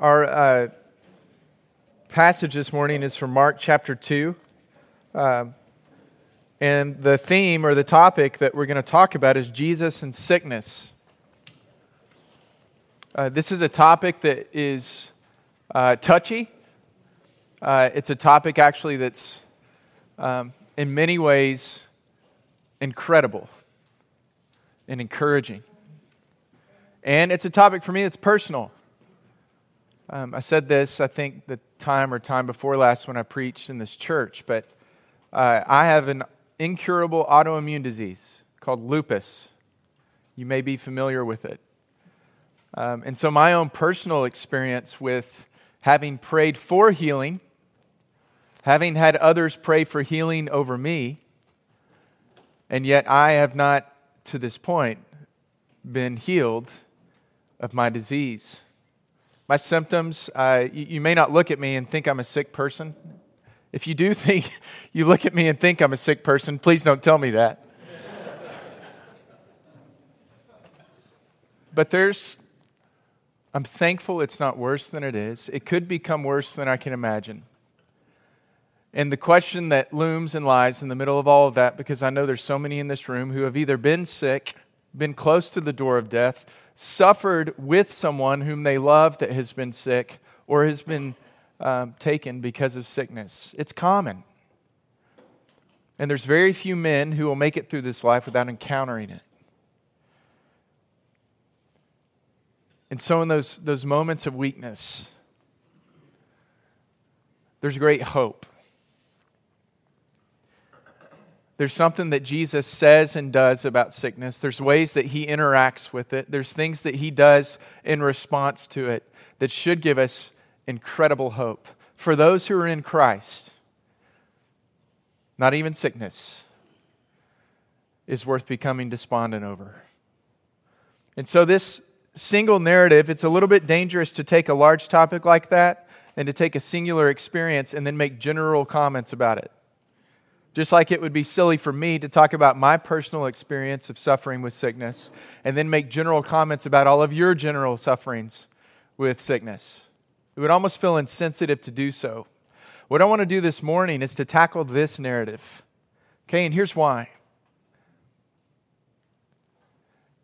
Our uh, passage this morning is from Mark chapter 2. Um, and the theme or the topic that we're going to talk about is Jesus and sickness. Uh, this is a topic that is uh, touchy. Uh, it's a topic actually that's um, in many ways incredible and encouraging. And it's a topic for me that's personal. Um, I said this, I think, the time or time before last when I preached in this church, but uh, I have an incurable autoimmune disease called lupus. You may be familiar with it. Um, and so, my own personal experience with having prayed for healing, having had others pray for healing over me, and yet I have not, to this point, been healed of my disease. My symptoms, uh, you, you may not look at me and think I'm a sick person. If you do think you look at me and think I'm a sick person, please don't tell me that. but there's, I'm thankful it's not worse than it is. It could become worse than I can imagine. And the question that looms and lies in the middle of all of that, because I know there's so many in this room who have either been sick, been close to the door of death, suffered with someone whom they love that has been sick, or has been um, taken because of sickness. It's common. And there's very few men who will make it through this life without encountering it. And so, in those, those moments of weakness, there's great hope. There's something that Jesus says and does about sickness. There's ways that he interacts with it. There's things that he does in response to it that should give us incredible hope. For those who are in Christ, not even sickness is worth becoming despondent over. And so, this single narrative, it's a little bit dangerous to take a large topic like that and to take a singular experience and then make general comments about it. Just like it would be silly for me to talk about my personal experience of suffering with sickness and then make general comments about all of your general sufferings with sickness. It would almost feel insensitive to do so. What I want to do this morning is to tackle this narrative. Okay, and here's why.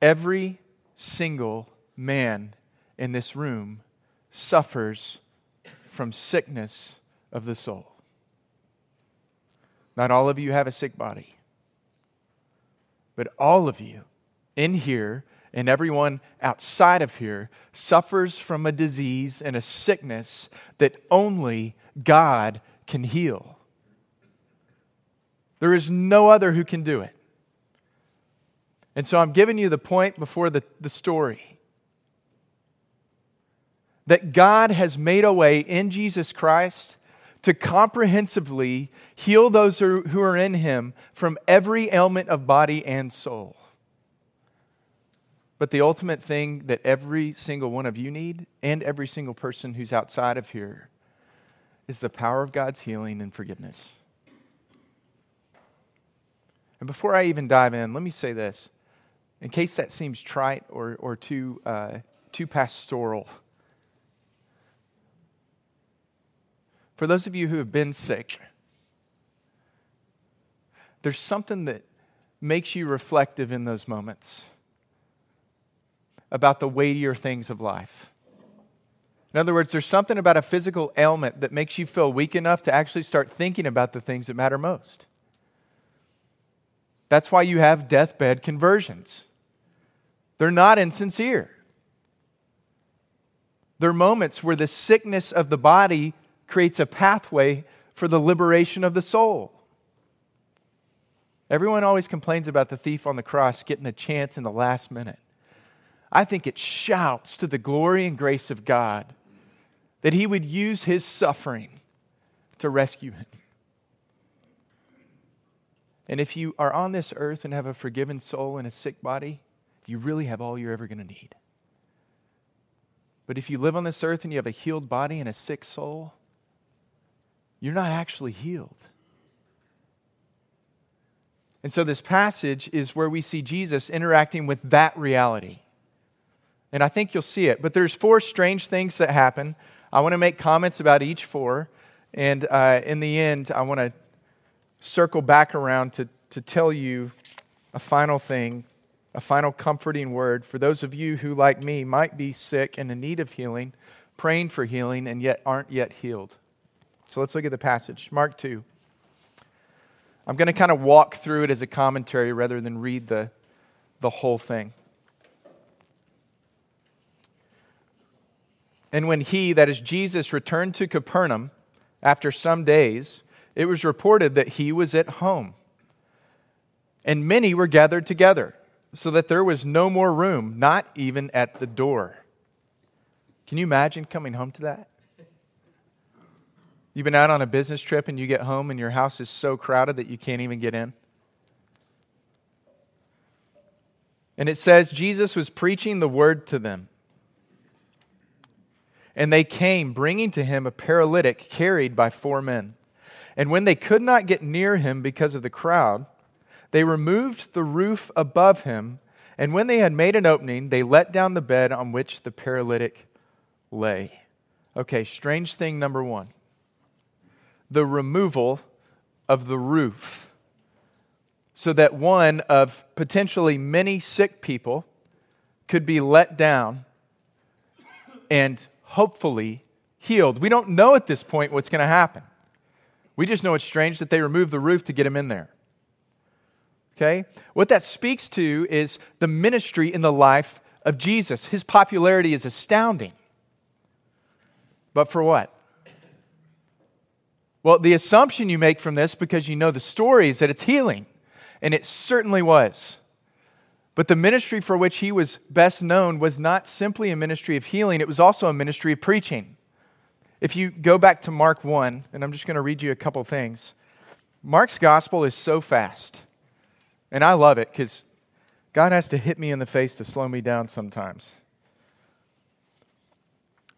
Every single man in this room suffers from sickness of the soul. Not all of you have a sick body, but all of you in here and everyone outside of here suffers from a disease and a sickness that only God can heal. There is no other who can do it. And so I'm giving you the point before the, the story that God has made a way in Jesus Christ to comprehensively heal those who are in Him from every ailment of body and soul. But the ultimate thing that every single one of you need, and every single person who's outside of here, is the power of God's healing and forgiveness. And before I even dive in, let me say this. In case that seems trite or, or too, uh, too pastoral, for those of you who have been sick, there's something that makes you reflective in those moments about the weightier things of life. In other words, there's something about a physical ailment that makes you feel weak enough to actually start thinking about the things that matter most. That's why you have deathbed conversions. They're not insincere. They're moments where the sickness of the body creates a pathway for the liberation of the soul. Everyone always complains about the thief on the cross getting a chance in the last minute. I think it shouts to the glory and grace of God that He would use His suffering to rescue him. And if you are on this earth and have a forgiven soul and a sick body, you really have all you're ever going to need. But if you live on this earth and you have a healed body and a sick soul, you're not actually healed. And so, this passage is where we see Jesus interacting with that reality. And I think you'll see it. But there's four strange things that happen. I want to make comments about each four. And uh, in the end, I want to circle back around to, to tell you a final thing, a final comforting word for those of you who, like me, might be sick and in need of healing, praying for healing, and yet aren't yet healed. So let's look at the passage. Mark 2. I'm going to kind of walk through it as a commentary rather than read the, the whole thing. And when he, that is Jesus, returned to Capernaum after some days, it was reported that he was at home. And many were gathered together, so that there was no more room, not even at the door. Can you imagine coming home to that? You've been out on a business trip and you get home and your house is so crowded that you can't even get in. And it says Jesus was preaching the word to them. And they came, bringing to him a paralytic carried by four men. And when they could not get near him because of the crowd, they removed the roof above him. And when they had made an opening, they let down the bed on which the paralytic lay. Okay, strange thing number one the removal of the roof so that one of potentially many sick people could be let down and hopefully healed. We don't know at this point what's going to happen. We just know it's strange that they removed the roof to get him in there. Okay? What that speaks to is the ministry in the life of Jesus. His popularity is astounding. But for what? Well, the assumption you make from this, because you know the story, is that it's healing. And it certainly was. But the ministry for which he was best known was not simply a ministry of healing, it was also a ministry of preaching. If you go back to Mark 1, and I'm just going to read you a couple things. Mark's gospel is so fast. And I love it because God has to hit me in the face to slow me down sometimes.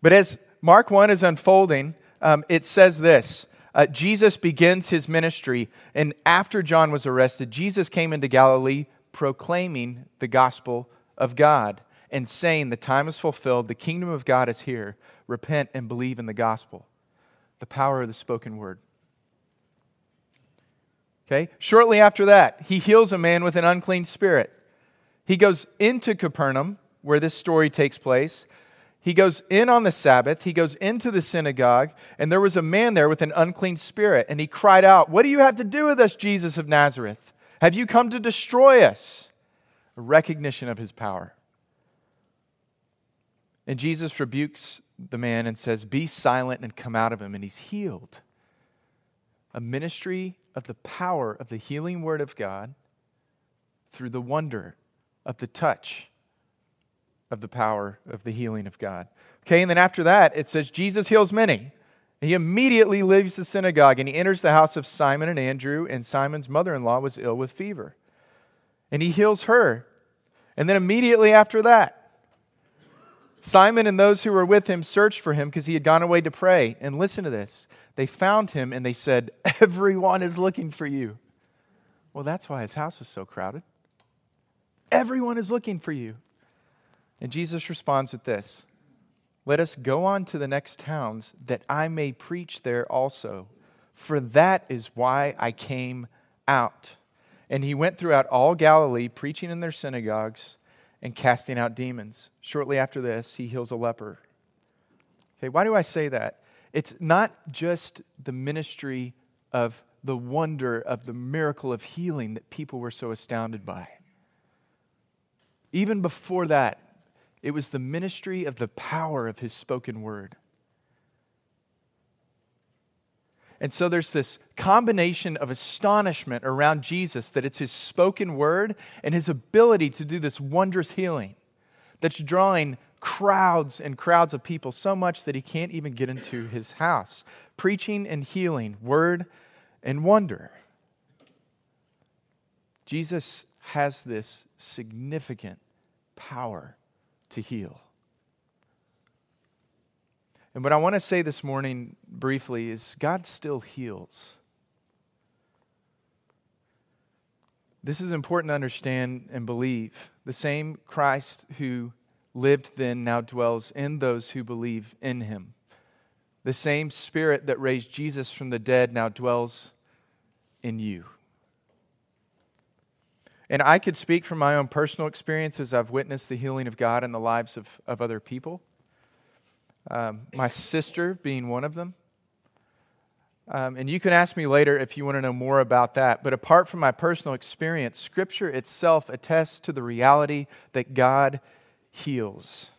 But as Mark 1 is unfolding, um, it says this uh, Jesus begins his ministry, and after John was arrested, Jesus came into Galilee proclaiming the gospel of God and saying, The time is fulfilled, the kingdom of God is here. Repent and believe in the gospel. The power of the spoken word. Okay? Shortly after that, he heals a man with an unclean spirit. He goes into Capernaum, where this story takes place, he goes in on the Sabbath, he goes into the synagogue, and there was a man there with an unclean spirit, and he cried out, What do you have to do with us, Jesus of Nazareth? Have you come to destroy us? A recognition of his power. And Jesus rebukes the man and says, Be silent and come out of him, and he's healed. A ministry of the power of the healing word of God through the wonder of the touch of the power of the healing of God. Okay, and then after that, it says Jesus heals many. He immediately leaves the synagogue and he enters the house of Simon and Andrew, and Simon's mother in law was ill with fever. And he heals her. And then immediately after that, Simon and those who were with him searched for him because he had gone away to pray. And listen to this they found him and they said, Everyone is looking for you. Well, that's why his house was so crowded. Everyone is looking for you. And Jesus responds with this Let us go on to the next towns, that I may preach there also, for that is why I came out. And he went throughout all Galilee, preaching in their synagogues and casting out demons. Shortly after this, he heals a leper. Okay, why do I say that? It's not just the ministry of the wonder of the miracle of healing that people were so astounded by. Even before that, it was the ministry of the power of his spoken word. And so there's this combination of astonishment around Jesus that it's his spoken word and his ability to do this wondrous healing that's drawing crowds and crowds of people so much that he can't even get into his house. Preaching and healing, word and wonder. Jesus has this significant power to heal. And what I want to say this morning briefly is God still heals. This is important to understand and believe. The same Christ who lived then now dwells in those who believe in him. The same Spirit that raised Jesus from the dead now dwells in you. And I could speak from my own personal experience as I've witnessed the healing of God in the lives of, of other people. Um, my sister being one of them. Um, and you can ask me later if you want to know more about that. But apart from my personal experience, Scripture itself attests to the reality that God heals.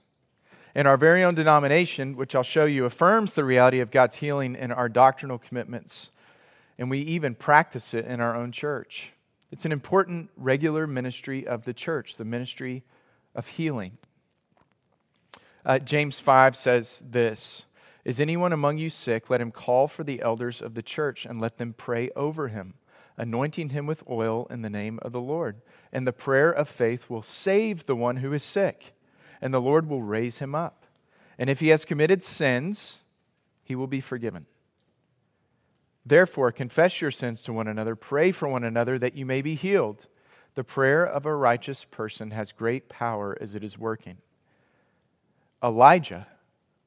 And our very own denomination, which I'll show you, affirms the reality of God's healing in our doctrinal commitments. And we even practice it in our own church. It's an important regular ministry of the church, the ministry of healing. Uh, James 5 says this Is anyone among you sick? Let him call for the elders of the church and let them pray over him, anointing him with oil in the name of the Lord. And the prayer of faith will save the one who is sick, and the Lord will raise him up. And if he has committed sins, he will be forgiven. Therefore, confess your sins to one another, pray for one another that you may be healed. The prayer of a righteous person has great power as it is working. Elijah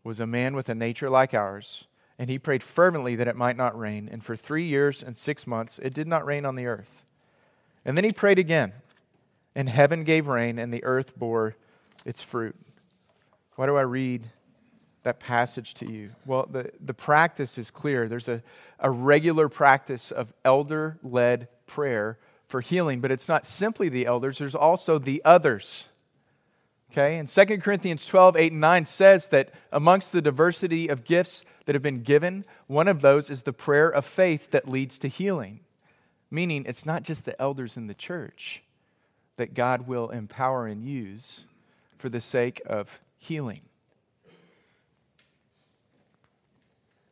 was a man with a nature like ours, and he prayed fervently that it might not rain. And for three years and six months, it did not rain on the earth. And then he prayed again, and heaven gave rain, and the earth bore its fruit. Why do I read that passage to you? Well, the, the practice is clear. There's a, a regular practice of elder led prayer for healing, but it's not simply the elders, there's also the others. Okay, and 2 Corinthians 12, 8, and 9 says that amongst the diversity of gifts that have been given, one of those is the prayer of faith that leads to healing. Meaning, it's not just the elders in the church that God will empower and use for the sake of healing.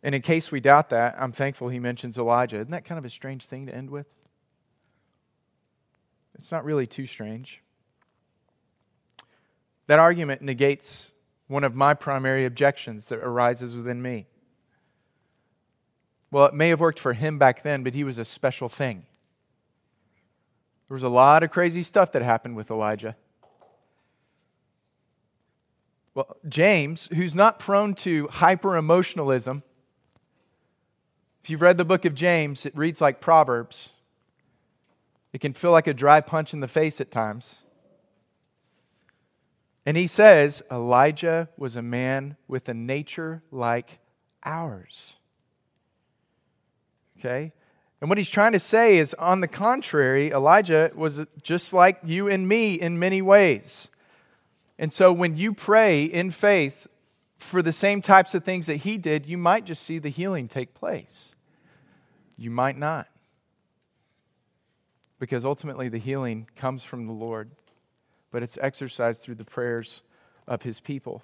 And in case we doubt that, I'm thankful he mentions Elijah. Isn't that kind of a strange thing to end with? It's not really too strange. That argument negates one of my primary objections that arises within me. Well, it may have worked for him back then, but he was a special thing. There was a lot of crazy stuff that happened with Elijah. Well, James, who's not prone to hyper emotionalism, if you've read the book of James, it reads like Proverbs. It can feel like a dry punch in the face at times. And he says Elijah was a man with a nature like ours. Okay? And what he's trying to say is, on the contrary, Elijah was just like you and me in many ways. And so when you pray in faith for the same types of things that he did, you might just see the healing take place. You might not. Because ultimately, the healing comes from the Lord but it's exercised through the prayers of his people.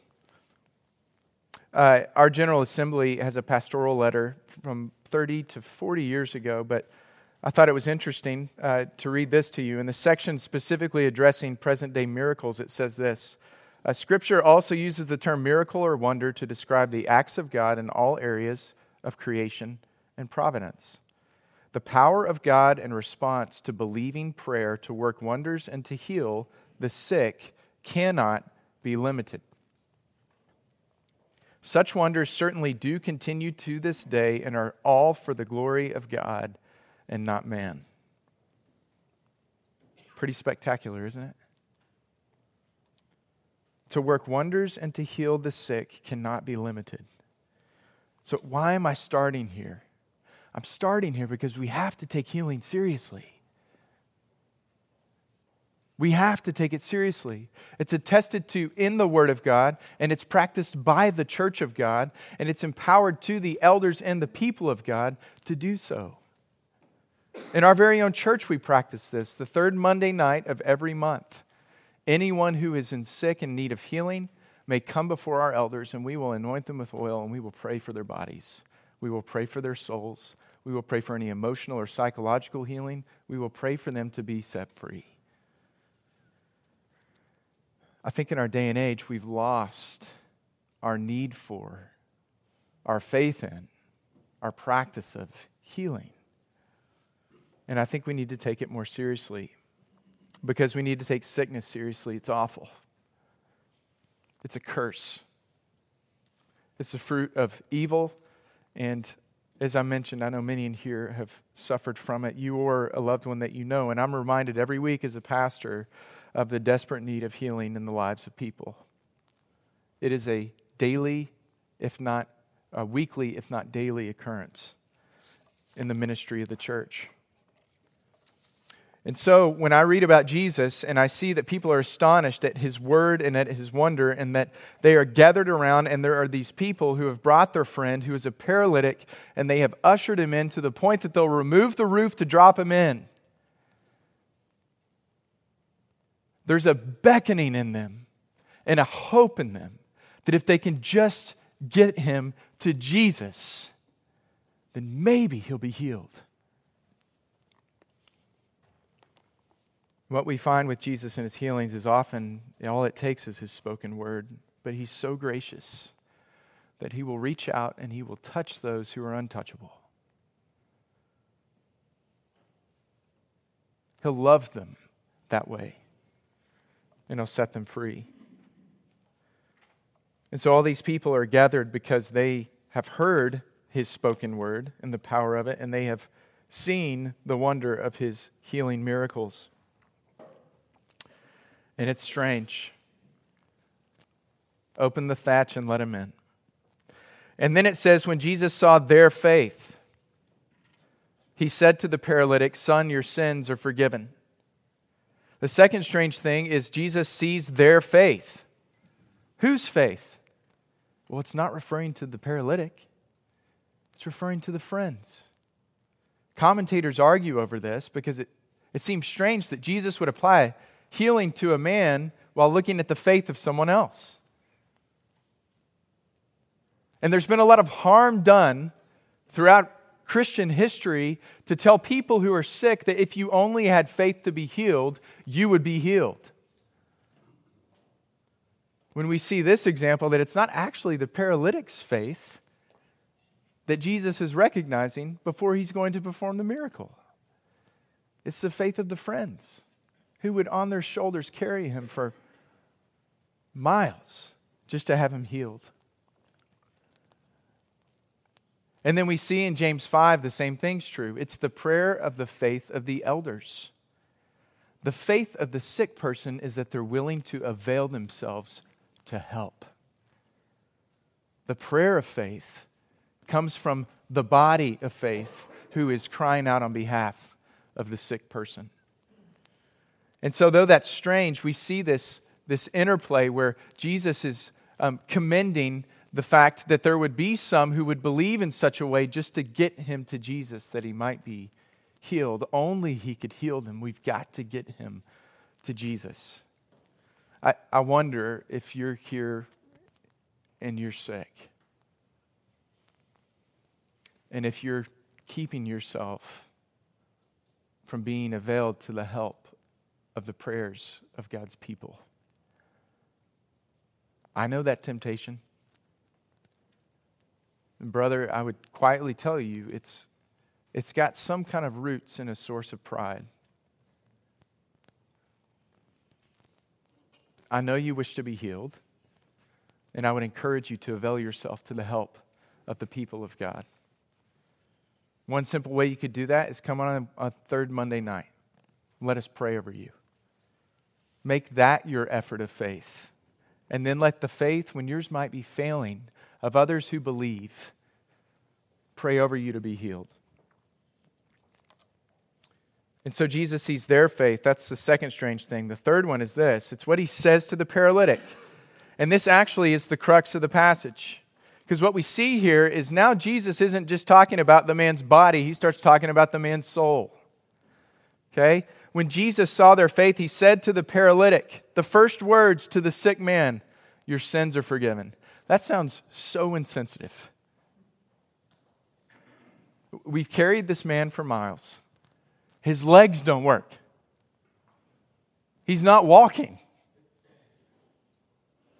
Uh, our General Assembly has a pastoral letter from 30 to 40 years ago, but I thought it was interesting uh, to read this to you. In the section specifically addressing present day miracles, it says this uh, Scripture also uses the term miracle or wonder to describe the acts of God in all areas of creation and providence. The power of God in response to believing prayer to work wonders and to heal the sick cannot be limited. Such wonders certainly do continue to this day and are all for the glory of God and not man. Pretty spectacular, isn't it? To work wonders and to heal the sick cannot be limited. So, why am I starting here? I'm starting here because we have to take healing seriously. We have to take it seriously. It's attested to in the Word of God, and it's practiced by the church of God, and it's empowered to the elders and the people of God to do so. In our very own church, we practice this the third Monday night of every month. Anyone who is in sick and need of healing may come before our elders, and we will anoint them with oil, and we will pray for their bodies. We will pray for their souls. We will pray for any emotional or psychological healing. We will pray for them to be set free. I think in our day and age, we've lost our need for, our faith in, our practice of healing. And I think we need to take it more seriously because we need to take sickness seriously. It's awful. it's a curse. It's the fruit of evil. And as I mentioned, I know many in here have suffered from it. You or a loved one that you know. And I'm reminded every week as a pastor of the desperate need of healing in the lives of people. It is a daily, if not a weekly, if not daily occurrence in the ministry of the church. And so when I read about Jesus and I see that people are astonished at his word and at his wonder, and that they are gathered around, and there are these people who have brought their friend who is a paralytic, and they have ushered him in to the point that they'll remove the roof to drop him in. There's a beckoning in them and a hope in them that if they can just get him to Jesus, then maybe he'll be healed. What we find with Jesus and his healings is often all it takes is his spoken word, but he's so gracious that he will reach out and he will touch those who are untouchable. He'll love them that way, and he'll set them free. And so all these people are gathered because they have heard his spoken word and the power of it, and they have seen the wonder of his healing miracles. And it's strange. Open the thatch and let him in. And then it says, when Jesus saw their faith, he said to the paralytic, Son, your sins are forgiven. The second strange thing is Jesus sees their faith. Whose faith? Well, it's not referring to the paralytic, it's referring to the friends. Commentators argue over this because it, it seems strange that Jesus would apply healing to a man while looking at the faith of someone else. And there's been a lot of harm done throughout Christian history to tell people who are sick that if you only had faith to be healed, you would be healed. When we see this example, that it's not actually the paralytic's faith that Jesus is recognizing before he's going to perform the miracle, it's the faith of the friends who would on their shoulders carry him for miles just to have him healed. And then we see in James 5 the same thing's true. It's the prayer of the faith of the elders. The faith of the sick person is that they're willing to avail themselves to help. The prayer of faith comes from the body of faith who is crying out on behalf of the sick person. And so, though that's strange, we see this, this interplay where Jesus is um, commending the fact that there would be some who would believe in such a way just to get him to Jesus that he might be healed. Only he could heal them. We've got to get him to Jesus. I, I wonder if you're here and you're sick. And if you're keeping yourself from being availed to the help of the prayers of God's people. I know that temptation. And brother, I would quietly tell you it's, it's got some kind of roots in a source of pride. I know you wish to be healed, and I would encourage you to avail yourself to the help of the people of God. One simple way you could do that is come on a, a third Monday night. Let us pray over you. Make that your effort of faith. And then let the faith, when yours might be failing, of others who believe, pray over you to be healed. And so Jesus sees their faith. That's the second strange thing. The third one is this it's what he says to the paralytic. And this actually is the crux of the passage. Because what we see here is now Jesus isn't just talking about the man's body, he starts talking about the man's soul. Okay? When Jesus saw their faith, he said to the paralytic, the first words to the sick man, Your sins are forgiven. That sounds so insensitive. We've carried this man for miles. His legs don't work. He's not walking.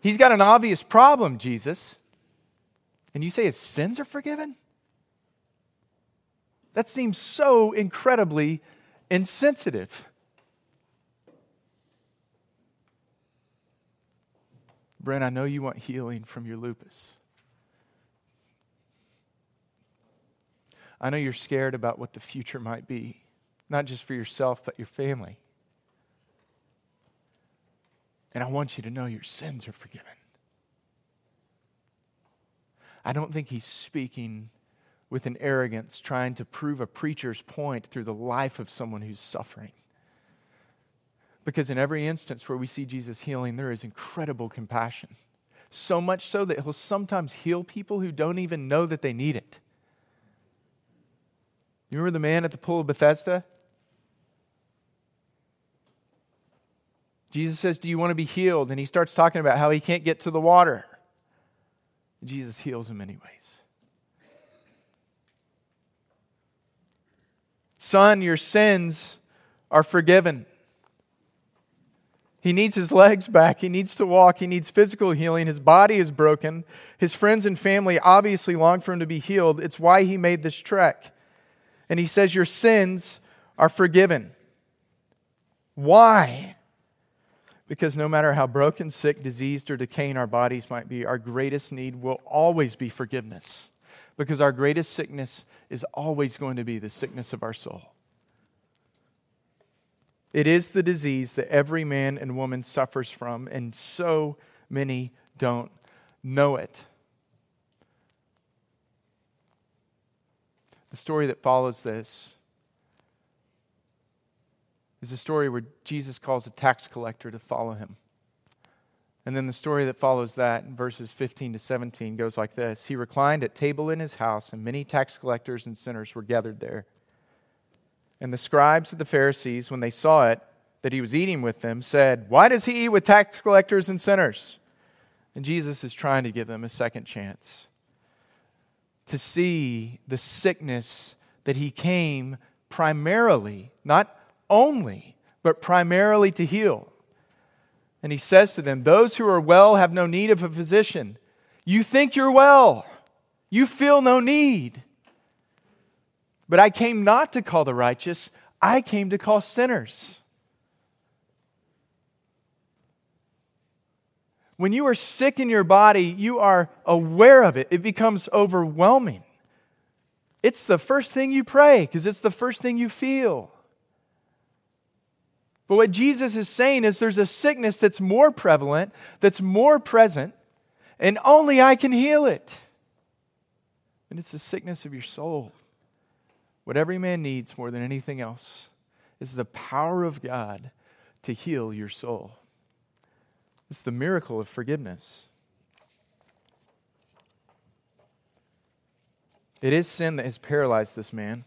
He's got an obvious problem, Jesus. And you say his sins are forgiven? That seems so incredibly insensitive. Brent, I know you want healing from your lupus. I know you're scared about what the future might be, not just for yourself, but your family. And I want you to know your sins are forgiven. I don't think he's speaking with an arrogance, trying to prove a preacher's point through the life of someone who's suffering. Because in every instance where we see Jesus healing, there is incredible compassion. So much so that he'll sometimes heal people who don't even know that they need it. You remember the man at the pool of Bethesda? Jesus says, Do you want to be healed? And he starts talking about how he can't get to the water. Jesus heals him anyways. Son, your sins are forgiven. He needs his legs back. He needs to walk. He needs physical healing. His body is broken. His friends and family obviously long for him to be healed. It's why he made this trek. And he says, Your sins are forgiven. Why? Because no matter how broken, sick, diseased, or decaying our bodies might be, our greatest need will always be forgiveness. Because our greatest sickness is always going to be the sickness of our soul. It is the disease that every man and woman suffers from, and so many don't know it. The story that follows this is a story where Jesus calls a tax collector to follow him. And then the story that follows that, in verses 15 to 17, goes like this He reclined at table in his house, and many tax collectors and sinners were gathered there. And the scribes of the Pharisees, when they saw it, that he was eating with them, said, Why does he eat with tax collectors and sinners? And Jesus is trying to give them a second chance to see the sickness that he came primarily, not only, but primarily to heal. And he says to them, Those who are well have no need of a physician. You think you're well, you feel no need. But I came not to call the righteous, I came to call sinners. When you are sick in your body, you are aware of it. It becomes overwhelming. It's the first thing you pray because it's the first thing you feel. But what Jesus is saying is there's a sickness that's more prevalent, that's more present, and only I can heal it. And it's the sickness of your soul. What every man needs more than anything else is the power of God to heal your soul. It's the miracle of forgiveness. It is sin that has paralyzed this man.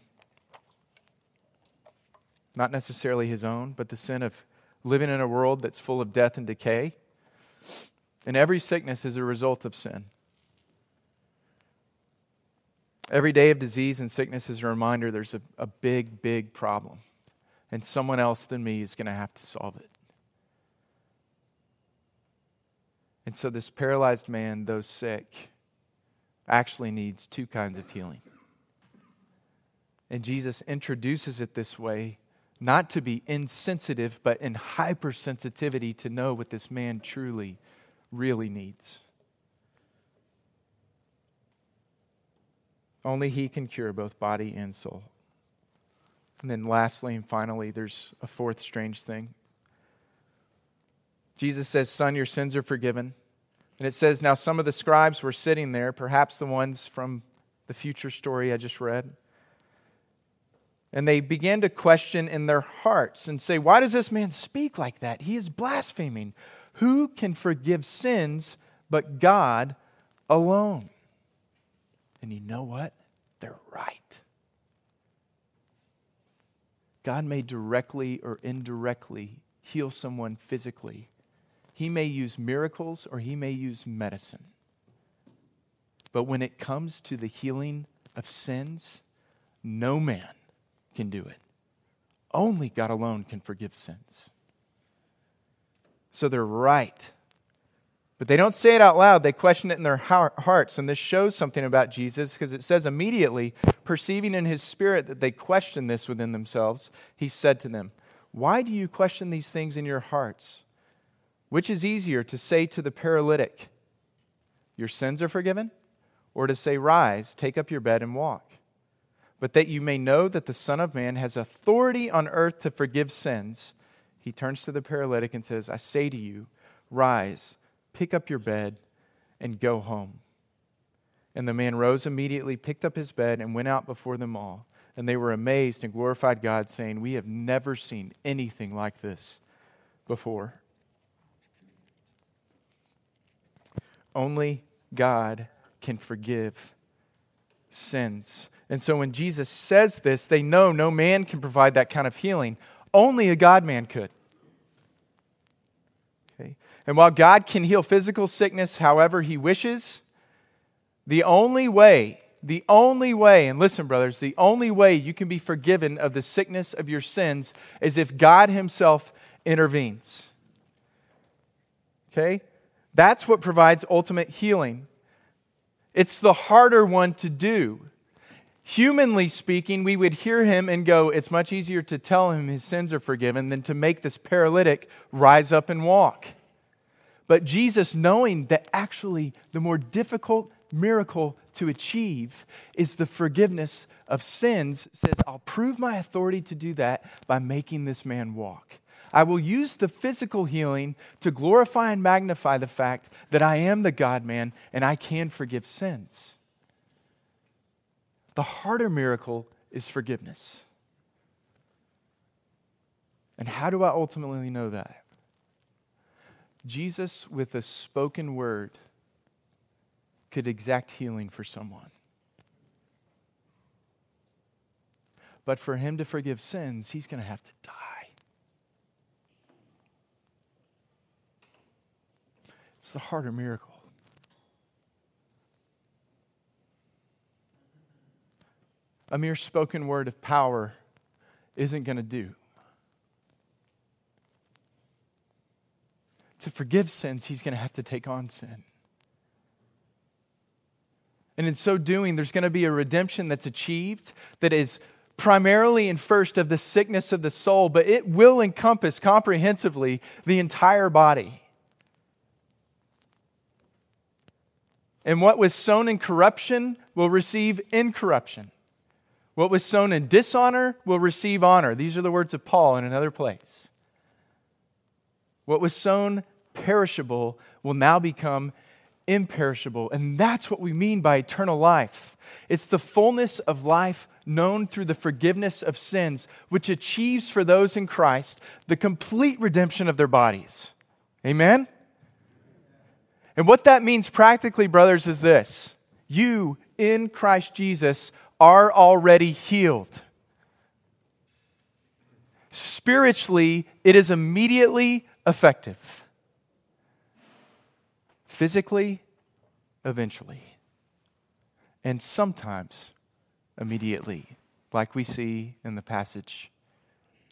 Not necessarily his own, but the sin of living in a world that's full of death and decay. And every sickness is a result of sin. Every day of disease and sickness is a reminder there's a, a big, big problem. And someone else than me is going to have to solve it. And so, this paralyzed man, though sick, actually needs two kinds of healing. And Jesus introduces it this way, not to be insensitive, but in hypersensitivity to know what this man truly, really needs. Only He can cure both body and soul. And then, lastly and finally, there's a fourth strange thing. Jesus says, Son, your sins are forgiven. And it says, Now some of the scribes were sitting there, perhaps the ones from the future story I just read. And they began to question in their hearts and say, Why does this man speak like that? He is blaspheming. Who can forgive sins but God alone? And you know what? They're right. God may directly or indirectly heal someone physically. He may use miracles or he may use medicine. But when it comes to the healing of sins, no man can do it. Only God alone can forgive sins. So they're right but they don't say it out loud, they question it in their hearts. And this shows something about Jesus because it says immediately, perceiving in his spirit that they question this within themselves, he said to them, Why do you question these things in your hearts? Which is easier to say to the paralytic, Your sins are forgiven? Or to say, Rise, take up your bed and walk? But that you may know that the Son of Man has authority on earth to forgive sins, he turns to the paralytic and says, I say to you, Rise, pick up your bed, and go home. And the man rose immediately, picked up his bed, and went out before them all. And they were amazed and glorified God, saying, We have never seen anything like this before. Only God can forgive sins. And so when Jesus says this, they know no man can provide that kind of healing. Only a God man could. Okay? And while God can heal physical sickness however he wishes, the only way, the only way, and listen, brothers, the only way you can be forgiven of the sickness of your sins is if God Himself intervenes. Okay? That's what provides ultimate healing. It's the harder one to do. Humanly speaking, we would hear him and go, It's much easier to tell him his sins are forgiven than to make this paralytic rise up and walk. But Jesus, knowing that actually the more difficult miracle to achieve is the forgiveness of sins, says, I'll prove my authority to do that by making this man walk. I will use the physical healing to glorify and magnify the fact that I am the God man and I can forgive sins. The harder miracle is forgiveness. And how do I ultimately know that? Jesus, with a spoken word, could exact healing for someone. But for him to forgive sins, he's going to have to die. It's the harder miracle. A mere spoken word of power isn't going to do. To forgive sins, he's going to have to take on sin. And in so doing, there's going to be a redemption that's achieved that is primarily and first of the sickness of the soul, but it will encompass comprehensively the entire body. And what was sown in corruption will receive incorruption. What was sown in dishonor will receive honor. These are the words of Paul in another place. What was sown perishable will now become imperishable. And that's what we mean by eternal life. It's the fullness of life known through the forgiveness of sins, which achieves for those in Christ the complete redemption of their bodies. Amen? And what that means practically, brothers, is this you in Christ Jesus are already healed. Spiritually, it is immediately effective physically, eventually, and sometimes immediately, like we see in the passage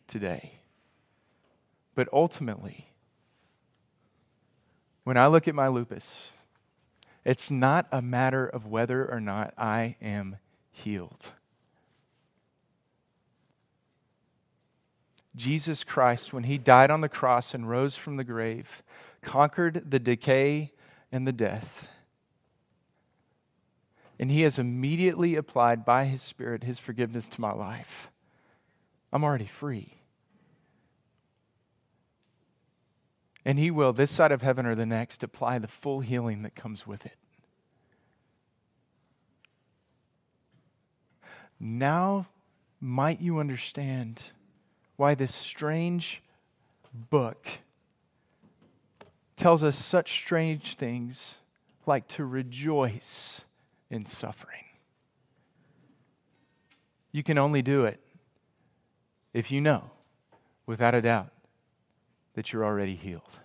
today. But ultimately, when I look at my lupus, it's not a matter of whether or not I am healed. Jesus Christ, when he died on the cross and rose from the grave, conquered the decay and the death. And He has immediately applied by His Spirit His forgiveness to my life. I'm already free. And He will, this side of heaven or the next, apply the full healing that comes with it. Now, might you understand why this strange book tells us such strange things like to rejoice in suffering. You can only do it if you know, without a doubt, that you're already healed.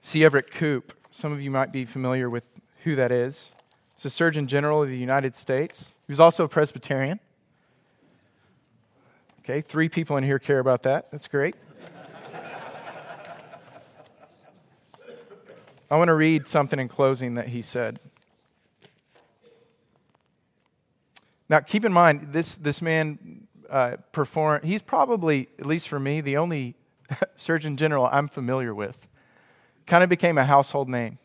C. Everett Koop, some of you might be familiar with who that is. He's a Surgeon General of the United States. He was also a Presbyterian. Okay, three people in here care about that. That's great. I want to read something in closing that he said. Now, keep in mind, this, this man uh, performed, he's probably, at least for me, the only Surgeon General I'm familiar with. Kind of became a household name.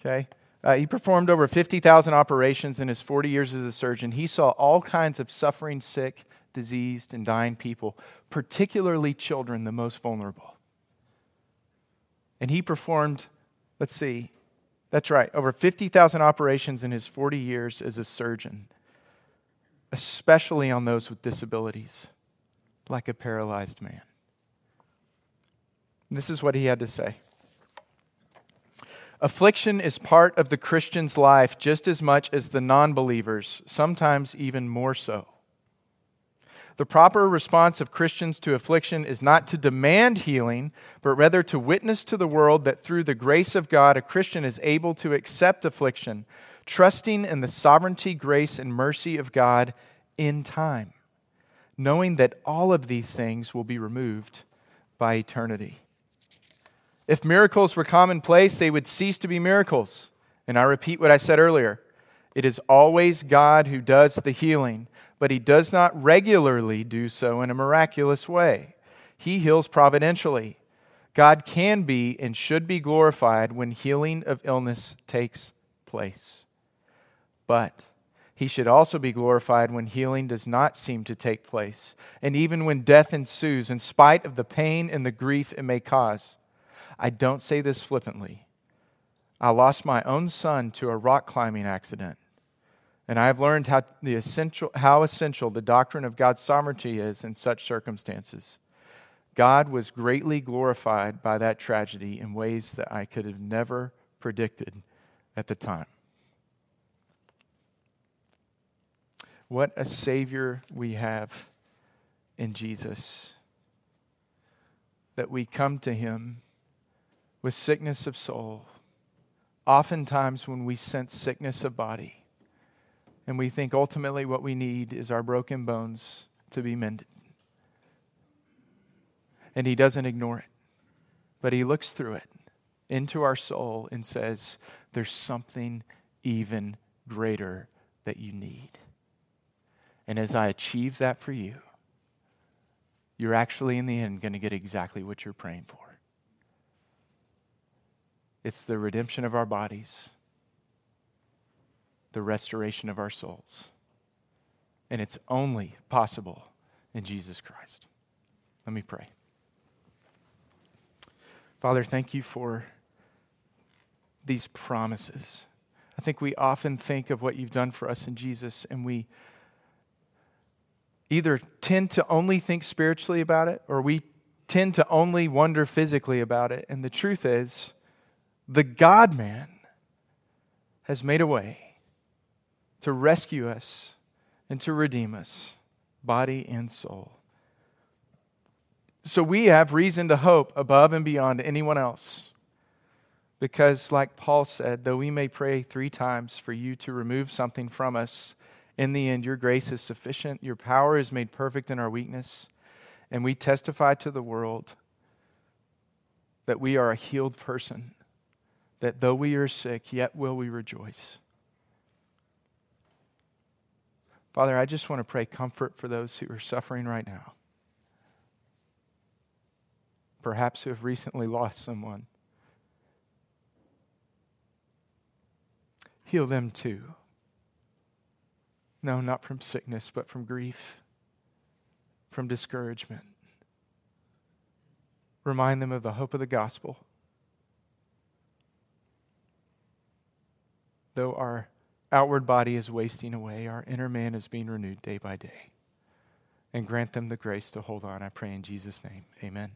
Okay? Uh, he performed over 50,000 operations in his 40 years as a surgeon. He saw all kinds of suffering, sick, diseased, and dying people, particularly children, the most vulnerable. And he performed, let's see, that's right, over 50,000 operations in his 40 years as a surgeon, especially on those with disabilities, like a paralyzed man. This is what he had to say. Affliction is part of the Christian's life just as much as the non believer's, sometimes even more so. The proper response of Christians to affliction is not to demand healing, but rather to witness to the world that through the grace of God, a Christian is able to accept affliction, trusting in the sovereignty, grace, and mercy of God in time, knowing that all of these things will be removed by eternity. If miracles were commonplace, they would cease to be miracles. And I repeat what I said earlier it is always God who does the healing, but he does not regularly do so in a miraculous way. He heals providentially. God can be and should be glorified when healing of illness takes place. But he should also be glorified when healing does not seem to take place, and even when death ensues, in spite of the pain and the grief it may cause. I don't say this flippantly. I lost my own son to a rock climbing accident. And I have learned how, the essential, how essential the doctrine of God's sovereignty is in such circumstances. God was greatly glorified by that tragedy in ways that I could have never predicted at the time. What a Savior we have in Jesus. That we come to Him with sickness of soul. Oftentimes, when we sense sickness of body, and we think ultimately what we need is our broken bones to be mended. And He doesn't ignore it, but He looks through it into our soul and says, There's something even greater that you need. And as I achieve that for you, you're actually in the end going to get exactly what you're praying for. It's the redemption of our bodies, the restoration of our souls. And it's only possible in Jesus Christ. Let me pray. Father, thank you for these promises. I think we often think of what you've done for us in Jesus, and we either tend to only think spiritually about it or we tend to only wonder physically about it. And the truth is, the God man has made a way to rescue us and to redeem us, body and soul. So we have reason to hope above and beyond anyone else. Because, like Paul said, though we may pray three times for you to remove something from us, in the end, your grace is sufficient. Your power is made perfect in our weakness. And we testify to the world that we are a healed person that though we are sick, yet will we rejoice. Father, I just want to pray comfort for those who are suffering right now. Perhaps who have recently lost someone. Heal them too. No, not from sickness, but from grief, from discouragement. Remind them of the hope of the gospel though our outward body is wasting away, our inner man is being renewed day by day. And grant them the grace to hold on. I pray in Jesus' name. Amen.